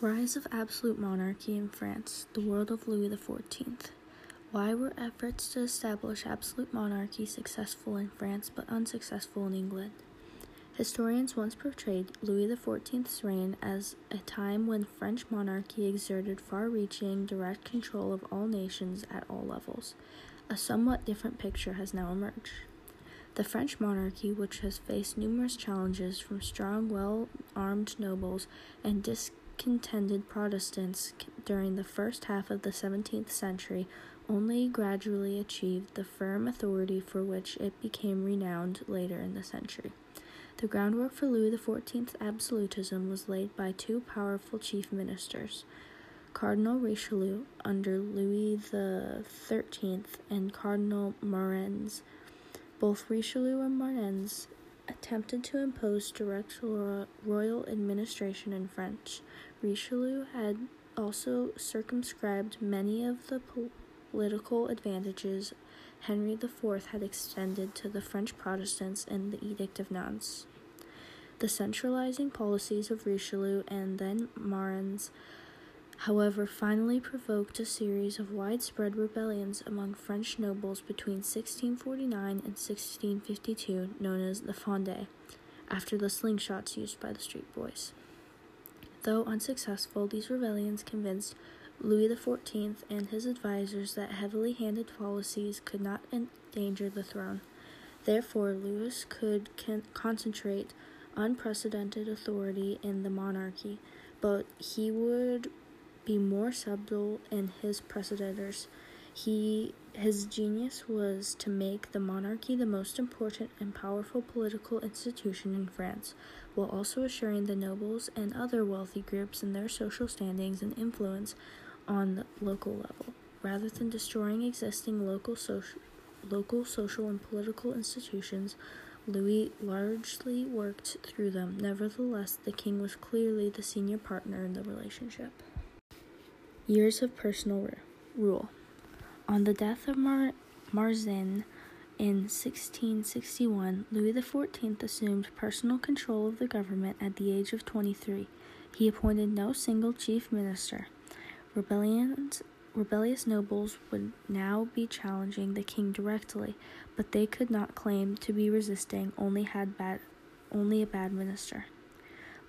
Rise of absolute monarchy in France, the world of Louis XIV. Why were efforts to establish absolute monarchy successful in France but unsuccessful in England? Historians once portrayed Louis XIV's reign as a time when French monarchy exerted far reaching direct control of all nations at all levels. A somewhat different picture has now emerged. The French monarchy, which has faced numerous challenges from strong, well armed nobles and discontented Protestants during the first half of the 17th century, only gradually achieved the firm authority for which it became renowned later in the century. The groundwork for Louis XIV's absolutism was laid by two powerful chief ministers, Cardinal Richelieu under Louis XIII and Cardinal Mazarin. Both Richelieu and Mazarin attempted to impose direct royal administration in France. Richelieu had also circumscribed many of the political advantages Henry IV had extended to the French Protestants in the Edict of Nantes. The centralizing policies of Richelieu and then Mazarin's, however, finally provoked a series of widespread rebellions among French nobles between 1649 and 1652, known as the Fronde, after the slingshots used by the street boys. Though unsuccessful, these rebellions convinced Louis XIV and his advisers that heavily handed policies could not endanger the throne. Therefore, Louis could con- concentrate unprecedented authority in the monarchy, but he would be more subtle in his predecessors. He his genius was to make the monarchy the most important and powerful political institution in France, while also assuring the nobles and other wealthy groups in their social standings and influence on the local level, rather than destroying existing local social, local social and political institutions. Louis largely worked through them. Nevertheless, the king was clearly the senior partner in the relationship. Years of personal rule. On the death of Mar- Mazarin in 1661, Louis XIV assumed personal control of the government at the age of 23. He appointed no single chief minister. Rebellions, rebellious nobles would now be challenging the king directly, but they could not claim to be resisting only had bad only a bad minister.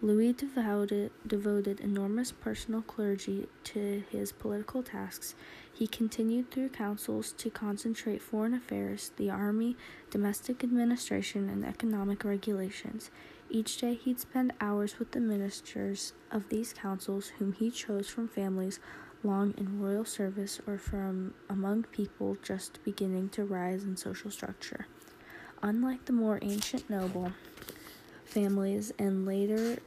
Louis devoted, devoted enormous personal clergy to his political tasks. He continued through councils to concentrate foreign affairs, the army, domestic administration, and economic regulations. Each day he'd spend hours with the ministers of these councils, whom he chose from families long in royal service or from among people just beginning to rise in social structure. Unlike the more ancient noble families and later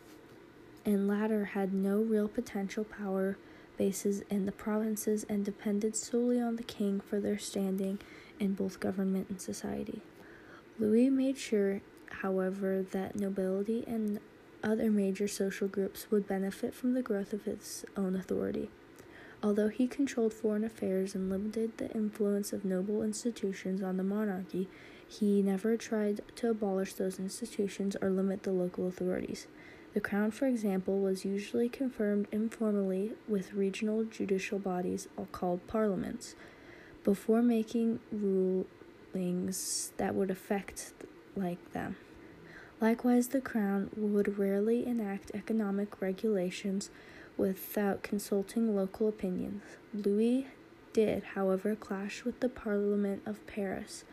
and latter had no real potential power bases in the provinces and depended solely on the king for their standing in both government and society. Louis made sure however, that nobility and other major social groups would benefit from the growth of his own authority. Although he controlled foreign affairs and limited the influence of noble institutions on the monarchy, he never tried to abolish those institutions or limit the local authorities. The crown, for example, was usually confirmed informally with regional judicial bodies called parliaments before making rulings that would affect like them. Likewise, the Crown would rarely enact economic regulations without consulting local opinions. Louis did, however, clash with the Parliament of Paris,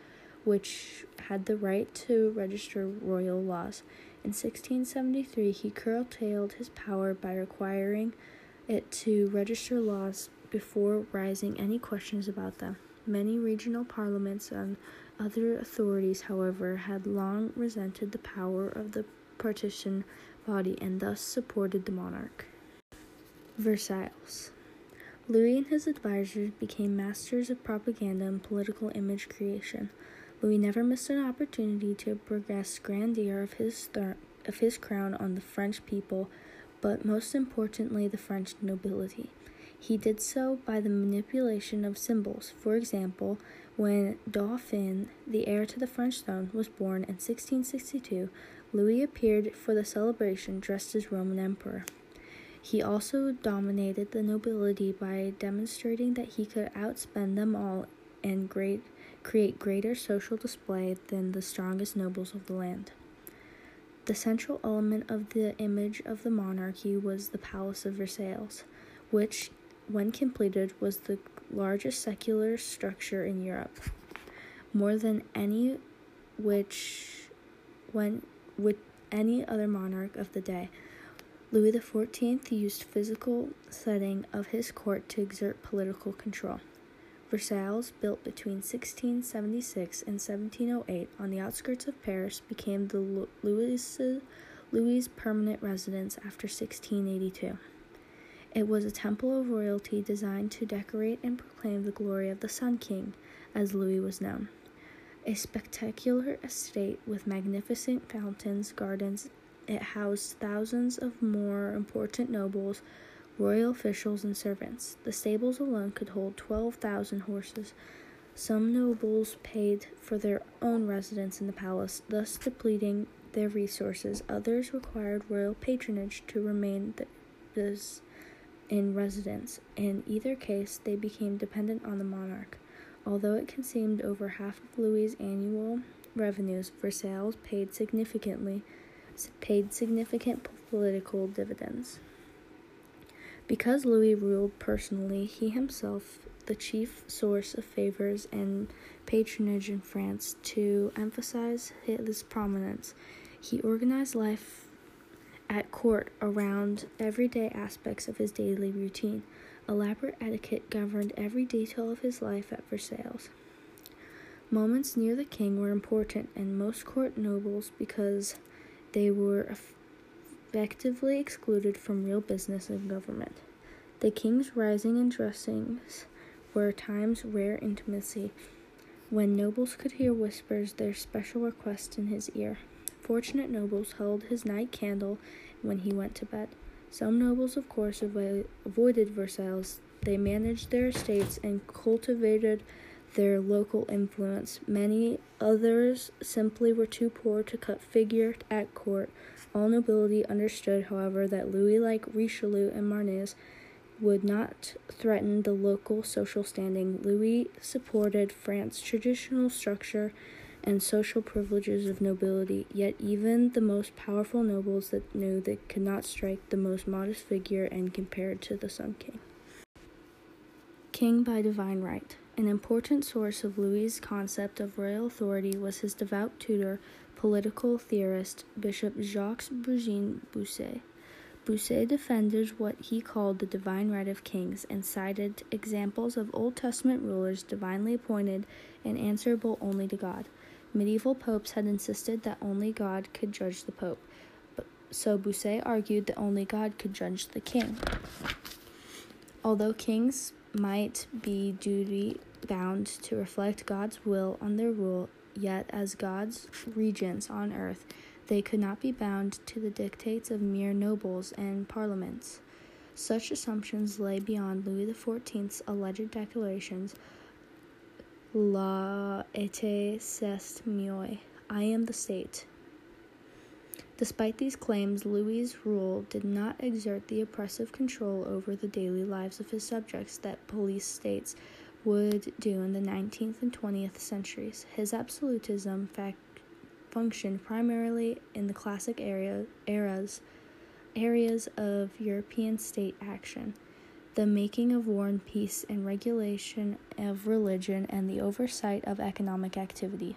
which had the right to register royal laws. In 1673, he curtailed his power by requiring it to register laws before raising any questions about them. Many regional parliaments and other authorities, however, had long resented the power of the partition body and thus supported the monarch. Versailles. Louis and his advisers became masters of propaganda and political image creation. Louis never missed an opportunity to progress grandeur of his of his crown on the French people, but most importantly the French nobility. He did so by the manipulation of symbols. For example, when Dauphin, the heir to the French throne, was born in 1662, Louis appeared for the celebration dressed as Roman emperor. He also dominated the nobility by demonstrating that he could outspend them all and great, create greater social display than the strongest nobles of the land. The central element of the image of the monarchy was the Palace of Versailles, which, when completed, was the largest secular structure in Europe, more than any which when with any other monarch of the day. Louis XIV used physical setting of his court to exert political control. Versailles, built between 1676 and 1708 on the outskirts of Paris, became the Louis' permanent residence after 1682. It was a temple of royalty designed to decorate and proclaim the glory of the Sun King, as Louis was known. A spectacular estate with magnificent fountains, gardens, it housed thousands of more important nobles, royal officials, and servants. The stables alone could hold 12,000 horses. Some nobles paid for their own residence in the palace, thus depleting their resources. Others required royal patronage to remain in residence. In either case, they became dependent on the monarch. Although it consumed over half of Louis's annual revenues, Versailles paid significantly paid significant political dividends. Because Louis ruled personally, he himself the chief source of favors and patronage in France to emphasize his prominence. He organized life at court around everyday aspects of his daily routine. Elaborate etiquette governed every detail of his life at Versailles. Moments near the king were important, and most court nobles, because they were effectively excluded from real business and government. The king's rising and dressings were times rare intimacy, when nobles could hear whispers their special request in his ear. Fortunate nobles held his night candle when he went to bed. Some nobles, of course, avo- avoided Versailles. They managed their estates and cultivated their local influence. Many others simply were too poor to cut figure at court. All nobility understood, however, that Louis, like Richelieu and Marnez, would not threaten the local social standing. Louis supported France's traditional structure and social privileges of nobility, yet even the most powerful nobles that knew they could not strike the most modest figure and compared to the Sun King. King by divine right. An important source of Louis's concept of royal authority was his devout tutor, political theorist, Bishop Jacques Bourgin Bossuet. Bossuet defended what he called the divine right of kings and cited examples of Old Testament rulers divinely appointed and answerable only to God. Medieval popes had insisted that only God could judge the pope, But so Bossuet argued that only God could judge the king. Although kings might be duty bound to reflect God's will on their rule, yet as God's regents on earth, they could not be bound to the dictates of mere nobles and parliaments. Such assumptions lay beyond Louis XIV's alleged declarations La été c'est moi, I am the state. Despite these claims, Louis's rule did not exert the oppressive control over the daily lives of his subjects that police states would do in the 19th and 20th centuries. His absolutism fact, functioned primarily in the classic era, eras areas of European state action, the making of war and peace and regulation of religion and the oversight of economic activity.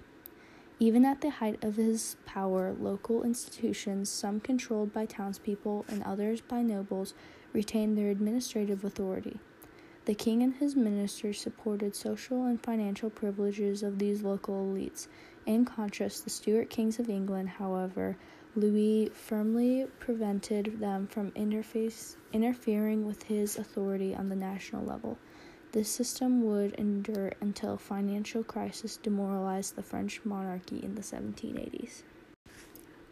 Even at the height of his power, local institutions, some controlled by townspeople and others by nobles, retained their administrative authority. The king and his ministers supported social and financial privileges of these local elites. In contrast, the Stuart kings of England, however, Louis firmly prevented them from interface, interfering with his authority on the national level. This system would endure until financial crisis demoralized the French monarchy in the 1780s.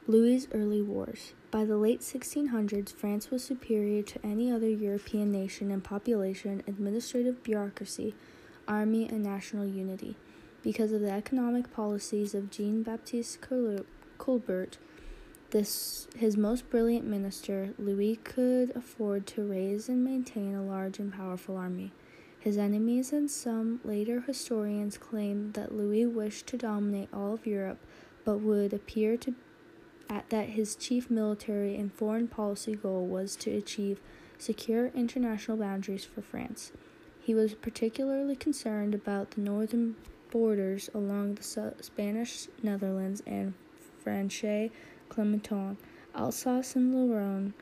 Louis's early wars. By the late 1600s, France was superior to any other European nation in population, administrative bureaucracy, army, and national unity. Because of the economic policies of Jean Baptiste Colbert, This his most brilliant minister, Louis could afford to raise and maintain a large and powerful army. His enemies and some later historians claim that Louis wished to dominate all of Europe, but would appear to that his chief military and foreign policy goal was to achieve secure international boundaries for France. He was particularly concerned about the northern borders along the Spanish Netherlands and Franche Comté, Alsace and Lorraine,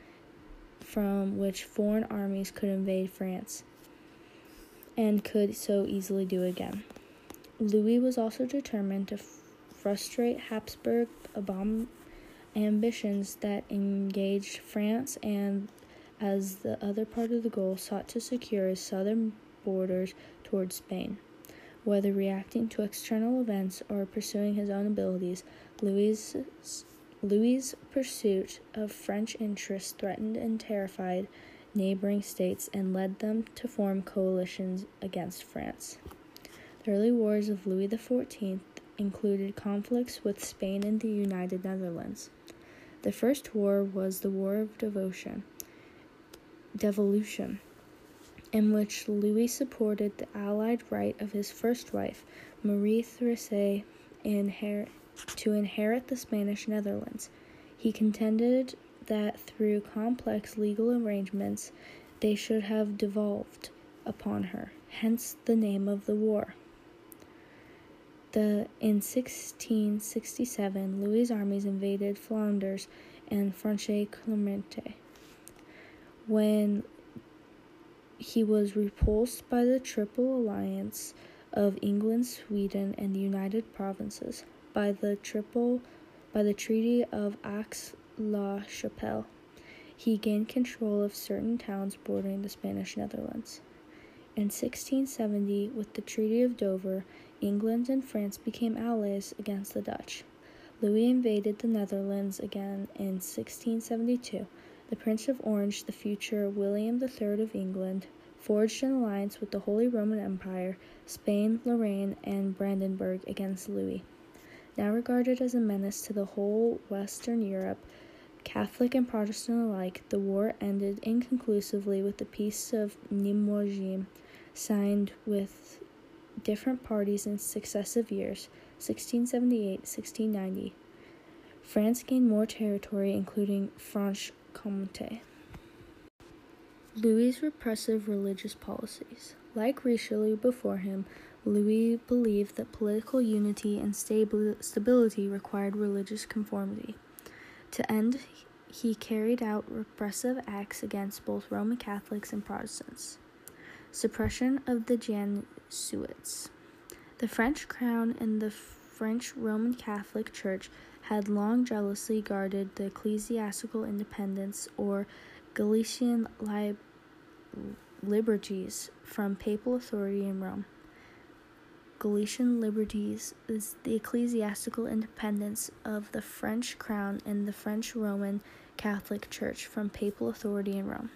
from which foreign armies could invade France and could so easily do again. Louis was also determined to frustrate Habsburg ambitions that engaged France and as the other part of the goal sought to secure its southern borders towards Spain. Whether reacting to external events or pursuing his own abilities, Louis' Louis' pursuit of French interests threatened and terrified neighboring states and led them to form coalitions against France. The early wars of Louis XIV included conflicts with Spain and the United Netherlands. The first war was the War of Devotion, Devolution, in which Louis supported the allied right of his first wife, Marie Therese, inher- to inherit the Spanish Netherlands. He contended that through complex legal arrangements they should have devolved upon her, hence the name of the war. The, in 1667, Louis' armies invaded Flanders and Franche-Comté. When he was repulsed by the Triple Alliance of England, Sweden, and the United Provinces by the Triple by the Treaty of Aix-la-Chapelle. He gained control of certain towns bordering the Spanish Netherlands. In 1670, with the Treaty of Dover, England and France became allies against the Dutch. Louis invaded the Netherlands again in 1672. The Prince of Orange, the future William III of England, forged an alliance with the Holy Roman Empire, Spain, Lorraine, and Brandenburg against Louis. Now regarded as a menace to the whole Western Europe, Catholic and Protestant alike, the war ended inconclusively with the Peace of Nimwegen, signed with different parties in successive years 1678 1690. France gained more territory, including Franche Comté. Louis' repressive religious policies. Like Richelieu before him, Louis believed that political unity and stability required religious conformity. To end, he carried out repressive acts against both Roman Catholics and Protestants. Suppression of the Jesuits. The French crown and the French Roman Catholic Church had long jealously guarded the ecclesiastical independence or Gallican li- liberties from papal authority in Rome. Gallican liberties is the ecclesiastical independence of the French crown and the French Roman Catholic Church from papal authority in Rome.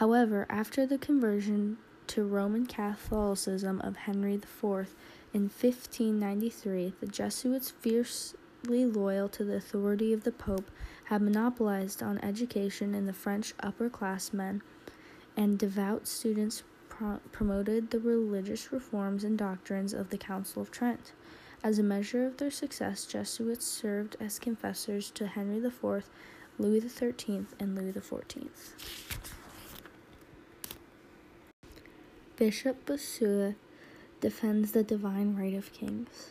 However, after the conversion to Roman Catholicism of Henry IV in 1593, the Jesuits, fiercely loyal to the authority of the Pope, had monopolized on education in the French upper class men, and devout students pro- promoted the religious reforms and doctrines of the Council of Trent. As a measure of their success, Jesuits served as confessors to Henry IV, Louis XIII, and Louis XIV. Bishop Bossuet defends the divine right of kings.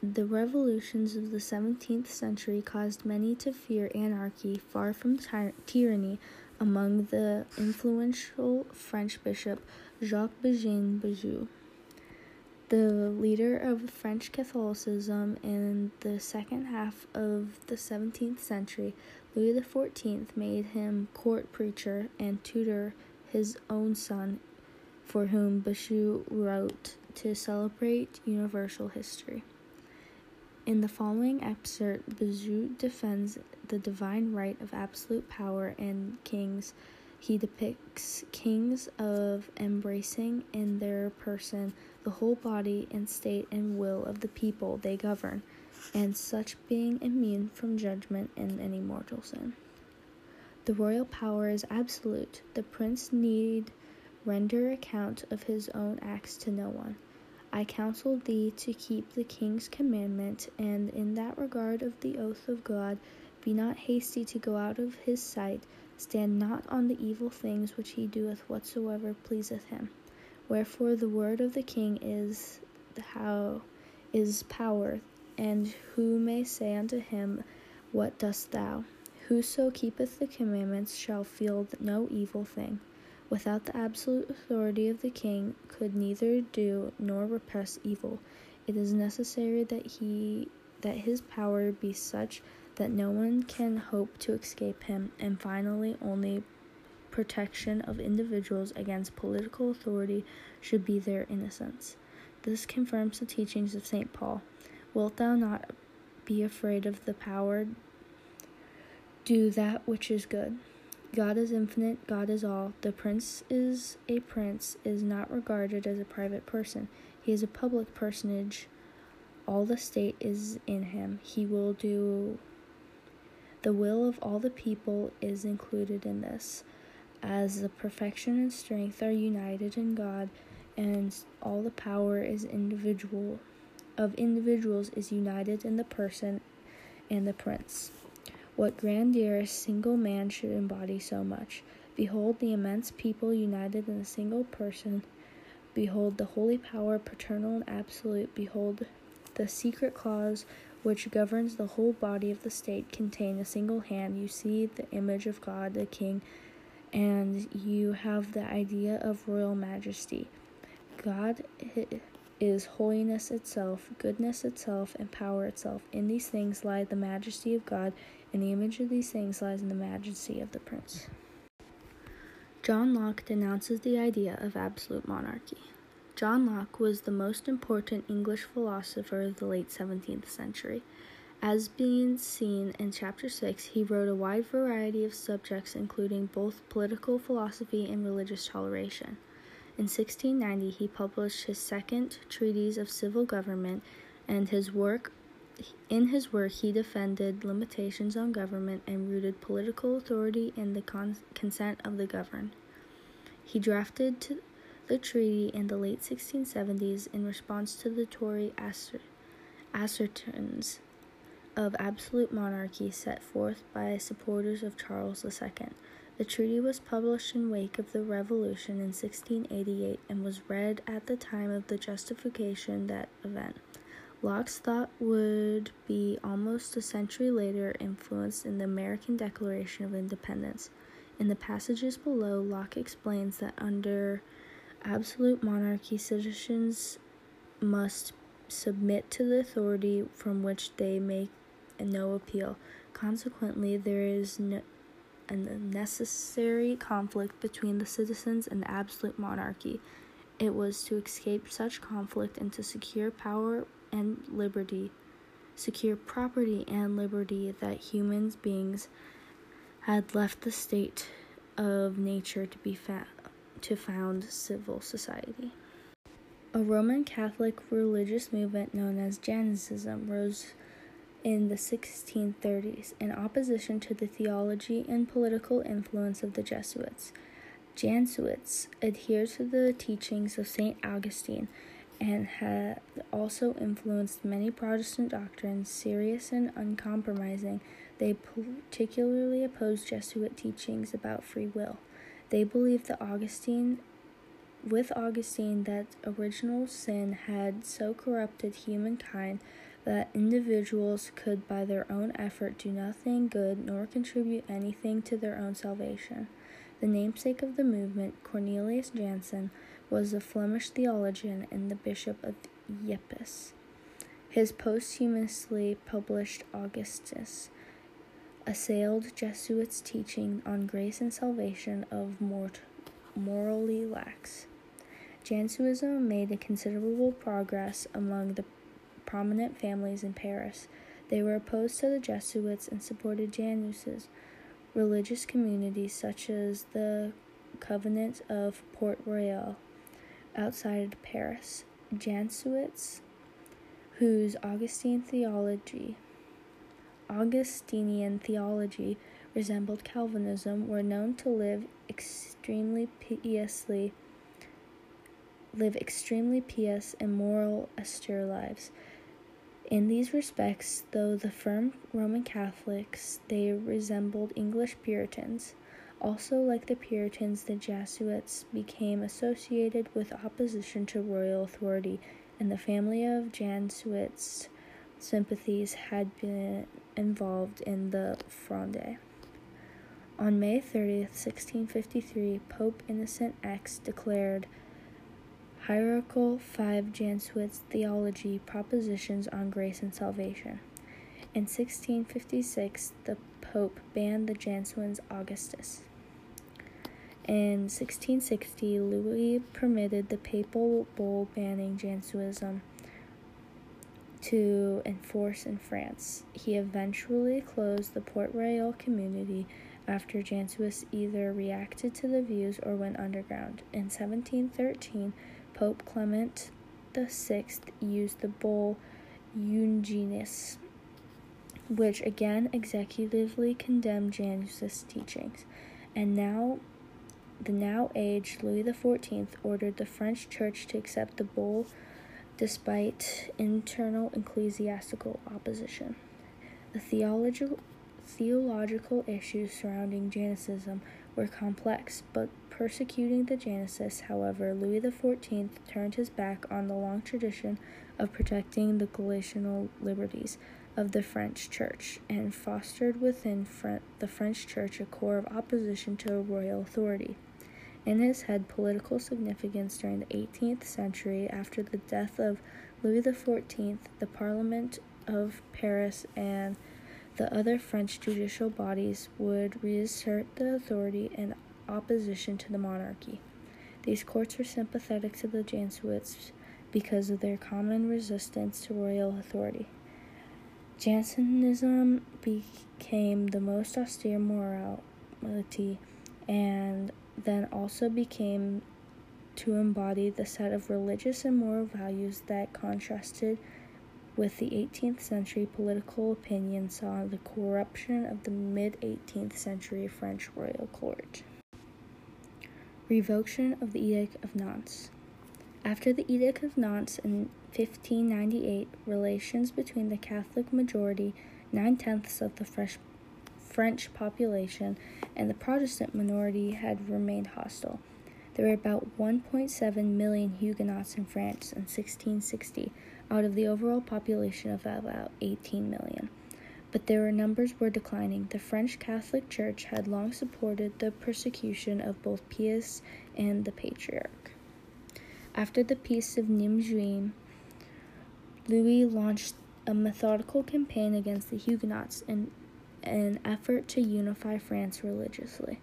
The revolutions of the 17th century caused many to fear anarchy far from ty- tyranny among the influential French bishop Jacques Beguin Bossuet. The leader of French Catholicism in the second half of the 17th century, Louis XIV made him court preacher and tutor his own son for whom Bossuet wrote to celebrate universal history. In the following excerpt, Bossuet defends the divine right of absolute power in kings. He depicts kings of embracing in their person the whole body and state and will of the people they govern. and such being immune from judgment in any mortal sin. The royal power is absolute. The prince need render account of his own acts to no one. I counsel thee to keep the king's commandment, and in that regard of the oath of God, be not hasty to go out of his sight, stand not on the evil things which he doeth whatsoever pleaseth him. Wherefore the word of the king is how is power, and who may say unto him, What dost thou? Whoso keepeth the commandments shall feel no evil thing without the absolute authority of the king, could neither do nor repress evil. It is necessary that he that his power be such that no one can hope to escape him, and finally only protection of individuals against political authority should be their innocence. This confirms the teachings of St. Paul. Wilt thou not be afraid of the power? Do that which is good. God is infinite, God is all. The prince is a prince, is not regarded as a private person. He is a public personage. All the state is in him. He will do the will of all the people is included in this. As the perfection and strength are united in God, and all the power is individual of individuals is united in the person and the prince. What grandeur a single man should embody so much. Behold the immense people united in a single person. Behold the holy power, paternal and absolute. Behold the secret clause which governs the whole body of the state contain a single hand. You see the image of God, the King, and you have the idea of royal majesty. God is holiness itself, goodness itself, and power itself. In these things lie the majesty of God and the image of these things lies in the majesty of the prince. John Locke denounces the idea of absolute monarchy. John Locke was the most important English philosopher of the late 17th century. As being seen in Chapter 6, he wrote a wide variety of subjects, including both political philosophy and religious toleration. In 1690, he published his second treatise of civil government, and his work in his work, he defended limitations on government and rooted political authority in the con- consent of the governed. He drafted the treaty in the late 1670s in response to the Tory asser- assertions of absolute monarchy set forth by supporters of Charles II. The treaty was published in wake of the revolution in 1688 and was read at the time of the justification that event. Locke's thought would be almost a century later influenced in the American Declaration of Independence. In the passages below, Locke explains that under absolute monarchy, citizens must submit to the authority from which they make no appeal. Consequently, there is no, a necessary conflict between the citizens and the absolute monarchy. It was to escape such conflict and to secure power and liberty, secure property and liberty that human beings had left the state of nature to be fa- to found civil society. A Roman Catholic religious movement known as Jansenism rose in the 1630s in opposition to the theology and political influence of the Jesuits. Jesuits adhered to the teachings of St. Augustine and had also influenced many Protestant doctrines, serious and uncompromising. They particularly opposed Jesuit teachings about free will. They believed that Augustine, with Augustine, that original sin had so corrupted humankind that individuals could by their own effort do nothing good nor contribute anything to their own salvation. The namesake of the movement, Cornelius Jansen, was a Flemish theologian and the Bishop of Ypres. His posthumously published Augustinus assailed Jesuits' teaching on grace and salvation of mort- morally lax. Jansenism made a considerable progress among the prominent families in Paris. They were opposed to the Jesuits and supported Janus's religious communities such as the Covenant of Port Royal outside Paris. Jesuits whose Augustine theology, Augustinian theology resembled Calvinism, were known to live extremely piously live extremely pious and moral austere lives. In these respects, though the firm Roman Catholics, they resembled English Puritans. Also, like the Puritans, the Jesuits became associated with opposition to royal authority, and the family of Jesuits' sympathies had been involved in the Fronde. On May 30th, 1653, Pope Innocent X declared Hierarchical Five Jesuits Theology Propositions on Grace and Salvation. In 1656, the Pope banned the Jansenist Augustinus. In 1660, Louis permitted the papal bull banning Jansenism to enforce in France. He eventually closed the Port Royal community after Jansenists either reacted to the views or went underground. In 1713, Pope Clement VI used the bull Unigenitus, which again executively condemned Jansenist teachings. And now, the now aged Louis XIV ordered the French church to accept the bull despite internal ecclesiastical opposition. The theological theological issues surrounding Jansenism were complex, but persecuting the Jansenists, however, Louis XIV turned his back on the long tradition of protecting the Gallican liberties of the French Church and fostered within the French Church a core of opposition to royal authority. In his head political significance during the 18th century, after the death of Louis XIV, the Parliament of Paris and the other French judicial bodies would reassert the authority in opposition to the monarchy. These courts were sympathetic to the Jesuits because of their common resistance to royal authority. Jansenism became the most austere morality and then also became to embody the set of religious and moral values that contrasted with the 18th century political opinion saw the corruption of the mid 18th century French royal court. Revocation of the Edict of Nantes. After the Edict of Nantes in 1598, relations between the Catholic majority, nine tenths of the French, French population, and the Protestant minority had remained hostile. There were about 1.7 million Huguenots in France in 1660 out of the overall population of about 18 million. But their numbers were declining. The French Catholic Church had long supported the persecution of both Pius and the Patriarch. After the Peace of Nimeguen, Louis launched a methodical campaign against the Huguenots in an effort to unify France religiously.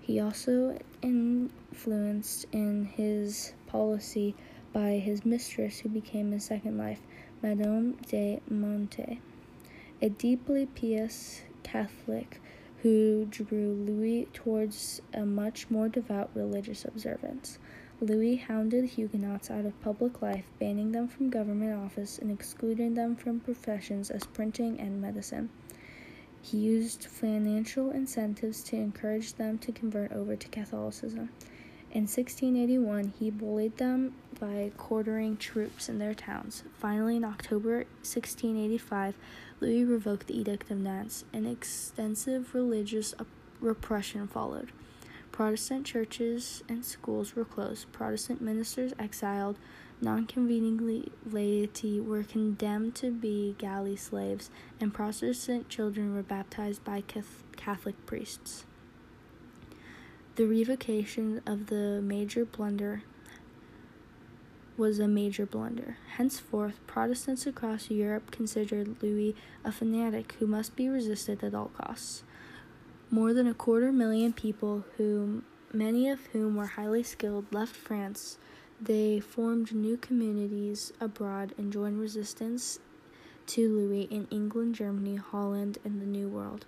He also influenced in his policy by his mistress, who became his second wife, Madame de Monte, a deeply pious Catholic who drew Louis towards a much more devout religious observance. Louis hounded Huguenots out of public life, banning them from government office and excluding them from professions as printing and medicine. He used financial incentives to encourage them to convert over to Catholicism. In 1681, he bullied them by quartering troops in their towns. Finally, in October 1685, Louis revoked the Edict of Nantes. An extensive religious repression followed. Protestant churches and schools were closed, Protestant ministers exiled, non convening laity were condemned to be galley slaves, and Protestant children were baptized by Catholic priests. The revocation of the major blunder was a major blunder. Henceforth, Protestants across Europe considered Louis a fanatic who must be resisted at all costs. More than a quarter million people, whom many of whom were highly skilled, left France. They formed new communities abroad and joined resistance to Louis in England, Germany, Holland, and the New World.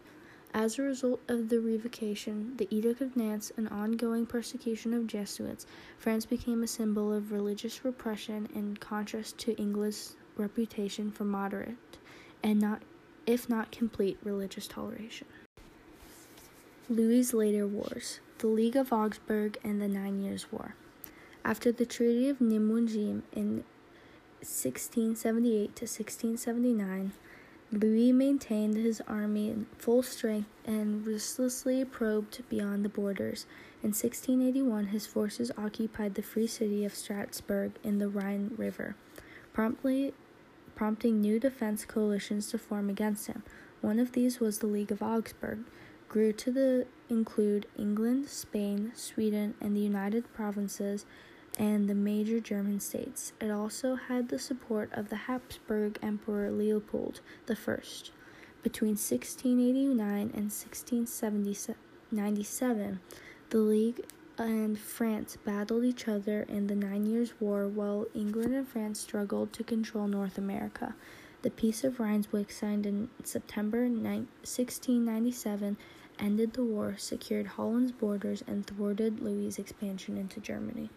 As a result of the revocation, the Edict of Nantes, and ongoing persecution of Jesuits, France became a symbol of religious repression in contrast to England's reputation for moderate and not if not complete religious toleration. Louis's later wars, the League of Augsburg and the Nine Years' War. After the Treaty of Nimwegen in 1678 to 1679, Louis maintained his army in full strength and restlessly probed beyond the borders. In 1681, his forces occupied the free city of Strasbourg in the Rhine River, promptly prompting new defense coalitions to form against him. One of these was the League of Augsburg, grew to the, include England, Spain, Sweden, and the United Provinces and the major German states. It also had the support of the Habsburg Emperor Leopold I. Between 1689 and 1697, the League and France battled each other in the Nine Years' War while England and France struggled to control North America. The Peace of Ryswick, signed in September 1697, ended the war, secured Holland's borders, and thwarted Louis's expansion into Germany.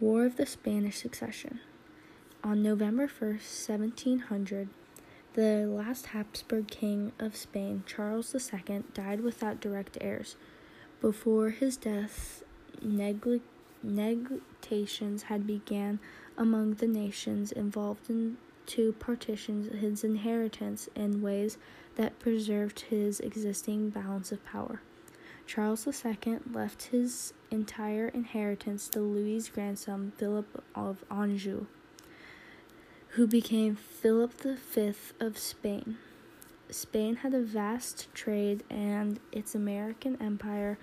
War of the Spanish Succession. On November 1st, 1700, the last Habsburg king of Spain, Charles II, died without direct heirs. Before his death, negotiations had begun among the nations involved in to partition his inheritance in ways that preserved his existing balance of power. Charles II left his entire inheritance to Louis's grandson Philip of Anjou, who became Philip V of Spain. Spain had a vast trade, and its American empire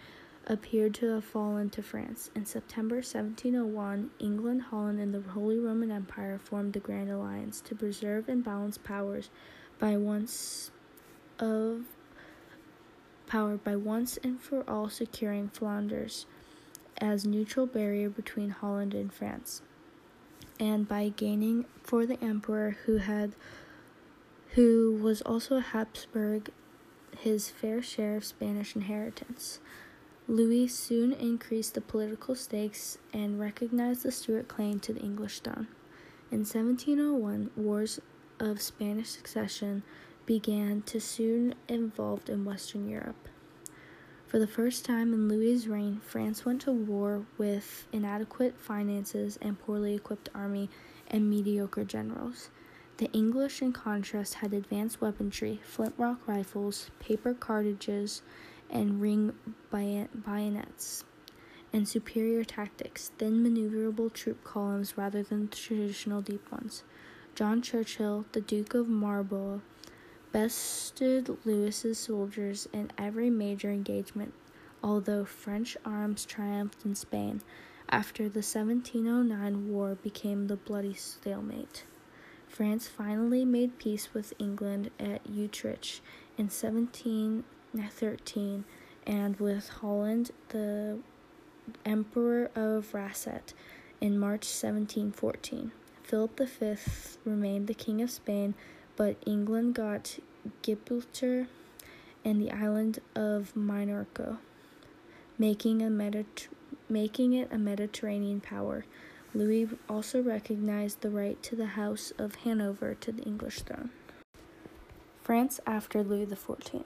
appeared to have fallen to France. In September 1701, England, Holland, and the Holy Roman Empire formed the Grand Alliance to preserve and balance powers by once of power by once and for all securing Flanders as neutral barrier between Holland and France, and by gaining for the emperor who had who was also a Habsburg his fair share of Spanish inheritance. Louis soon increased the political stakes and recognized the Stuart claim to the English throne. In 1701, wars of Spanish succession began to soon involved in Western Europe. For the first time in Louis's reign, France went to war with inadequate finances and poorly equipped army and mediocre generals. The English, in contrast, had advanced weaponry, flintlock rifles, paper cartridges, and ring bayonets, and superior tactics, thin maneuverable troop columns rather than traditional deep ones. John Churchill, the Duke of Marlborough, bested Louis's soldiers in every major engagement, although French arms triumphed in Spain after the 1709 war became the bloody stalemate. France finally made peace with England at Utrecht in 1713 and with Holland, the Emperor of Rastatt, in March 1714. Philip V remained the King of Spain but England got Gibraltar and the island of Minorca, making, a Mediter- making it a Mediterranean power. Louis also recognized the right to the House of Hanover to the English throne. France after Louis XIV.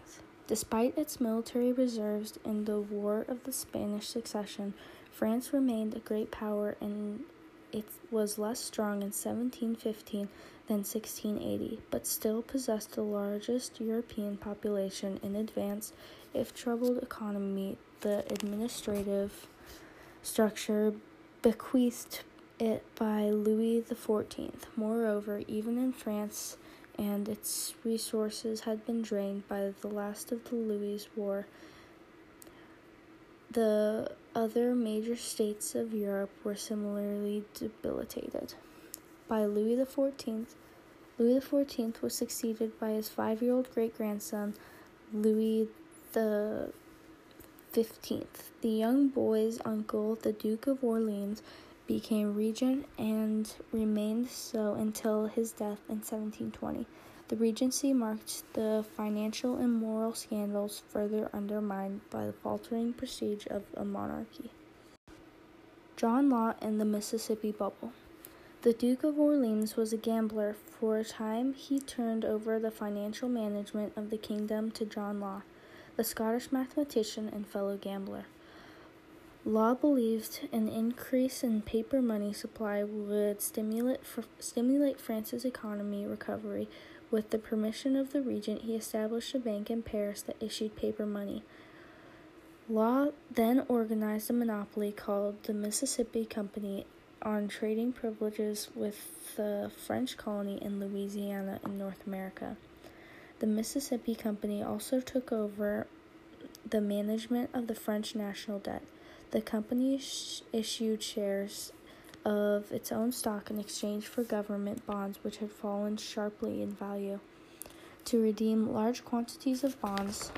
Despite its military reserves in the War of the Spanish Succession, France remained a great power and it was less strong in 1715 than 1680, but still possessed the largest European population in advance, if troubled economy, the administrative structure bequeathed it by Louis XIV. Moreover, even in France, and its resources had been drained by the last of the Louis War, the other major states of Europe were similarly debilitated. By Louis XIV, Louis XIV was succeeded by his five year old great grandson, Louis the Fifteenth. The young boy's uncle, the Duke of Orleans, became regent and remained so until his death in 1720. The regency marked the financial and moral scandals further undermined by the faltering prestige of a monarchy. John Law and the Mississippi Bubble. The Duke of Orleans was a gambler. For a time, he turned over the financial management of the kingdom to John Law, the Scottish mathematician and fellow gambler. Law believed an increase in paper money supply would stimulate, stimulate France's economy recovery. With the permission of the regent, he established a bank in Paris that issued paper money. Law then organized a monopoly called the Mississippi Company on trading privileges with the French colony in Louisiana in North America. The Mississippi Company also took over the management of the French national debt. The company sh- issued shares of its own stock in exchange for government bonds, which had fallen sharply in value. To redeem large quantities of bonds,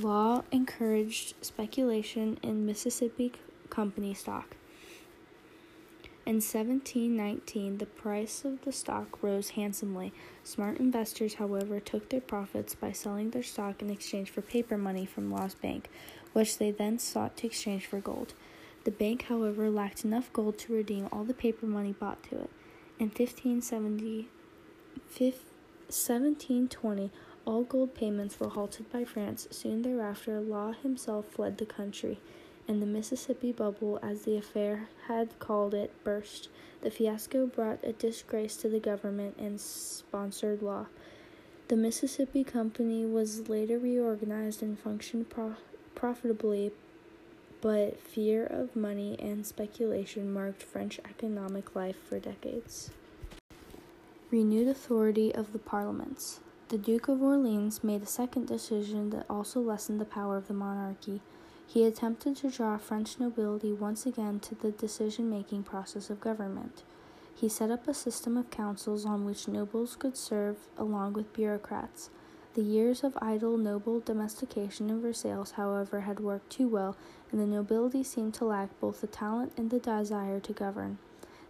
Law encouraged speculation in Mississippi Company stock. In 1719, the price of the stock rose handsomely. Smart investors, however, took their profits by selling their stock in exchange for paper money from Law's bank, which they then sought to exchange for gold. The bank, however, lacked enough gold to redeem all the paper money bought to it. In 1570, 1720, all gold payments were halted by France. Soon thereafter, Law himself fled the country and the Mississippi Bubble, as the affair had called it, burst. The fiasco brought a disgrace to the government and sponsored Law. The Mississippi Company was later reorganized and functioned pro- profitably, but fear of money and speculation marked French economic life for decades. Renewed authority of the parliaments. The Duke of Orleans made a second decision that also lessened the power of the monarchy. He attempted to draw French nobility once again to the decision making process of government. He set up a system of councils on which nobles could serve along with bureaucrats. The years of idle noble domestication in Versailles, however, had worked too well, and the nobility seemed to lack both the talent and the desire to govern.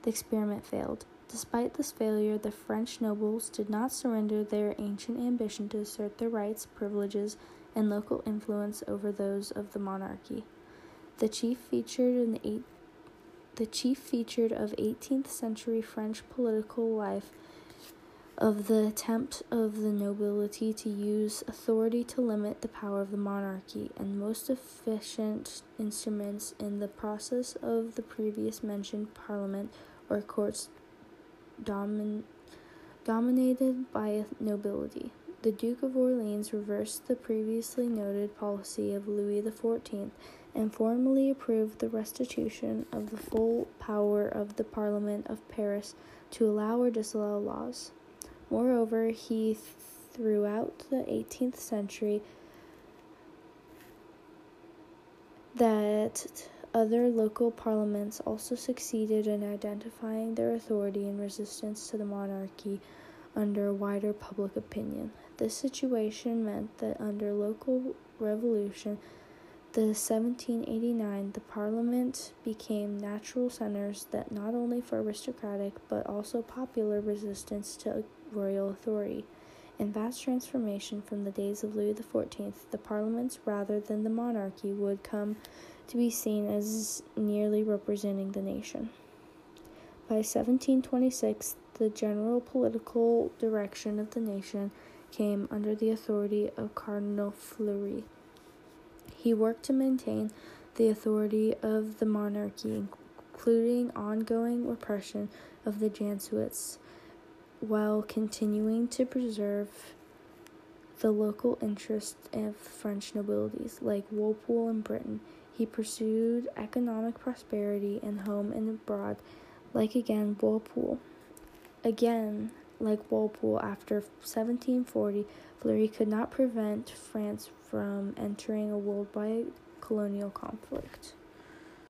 The experiment failed. Despite this failure, the French nobles did not surrender their ancient ambition to assert their rights, privileges, and local influence over those of the monarchy. The chief featured in the eight, the chief featured of 18th century French political life of the attempt of the nobility to use authority to limit the power of the monarchy, and most efficient instruments in the process of the previous mentioned parliament or courts domin- dominated by nobility. The Duke of Orleans reversed the previously noted policy of Louis XIV and formally approved the restitution of the full power of the Parliament of Paris to allow or disallow laws. Moreover, he throughout the 18th century that other local parliaments also succeeded in identifying their authority in resistance to the monarchy under wider public opinion. This situation meant that under local revolution, the 1789 the parliament became natural centers that not only for aristocratic but also popular resistance to royal authority. In vast transformation from the days of Louis XIV, the parliaments rather than the monarchy would come to be seen as nearly representing the nation. By 1726, the general political direction of the nation came under the authority of Cardinal Fleury. He worked to maintain the authority of the monarchy, including ongoing repression of the Jesuits, while continuing to preserve the local interests of French nobilities, like Walpole in Britain. He pursued economic prosperity in home and abroad, like again Walpole. Again, like Walpole after 1740, Fleury could not prevent France from entering a worldwide colonial conflict.